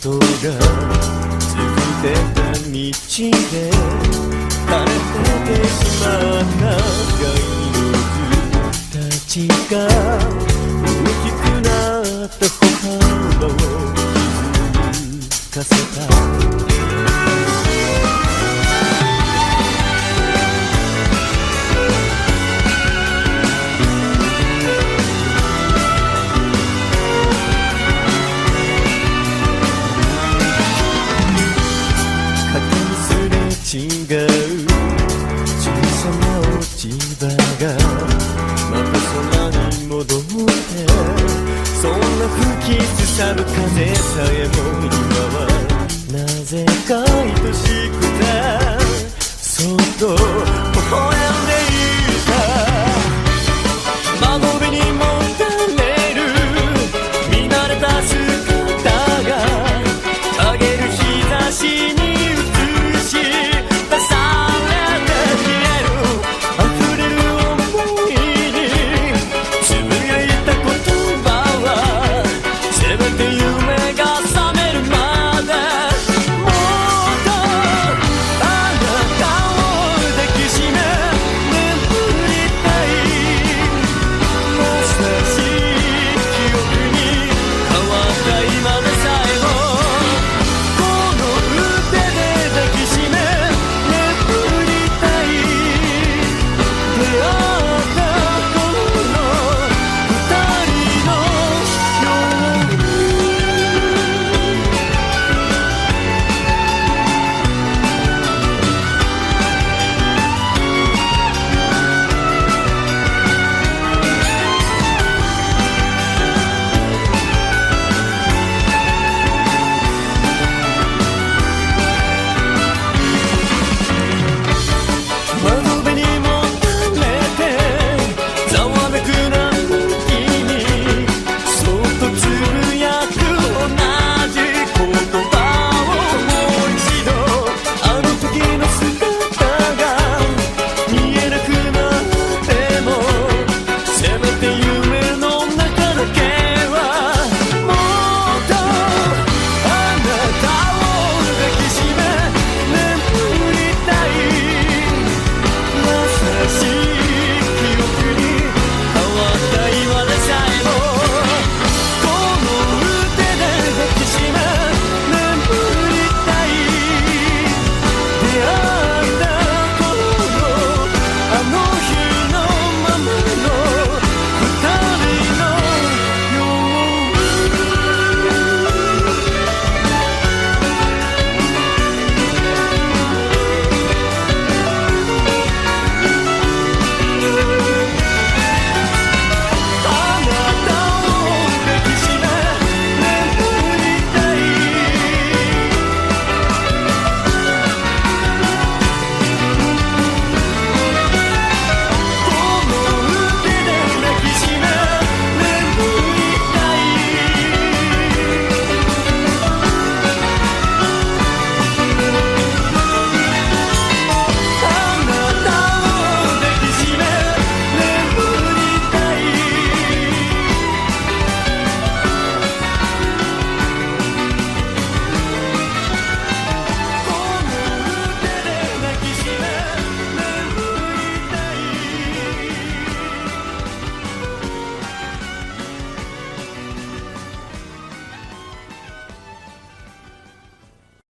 人が生てた道で垂れててしまった街の樹たちが大きくなった心を気づかせたさる風さえも今はなぜか愛しくてそっと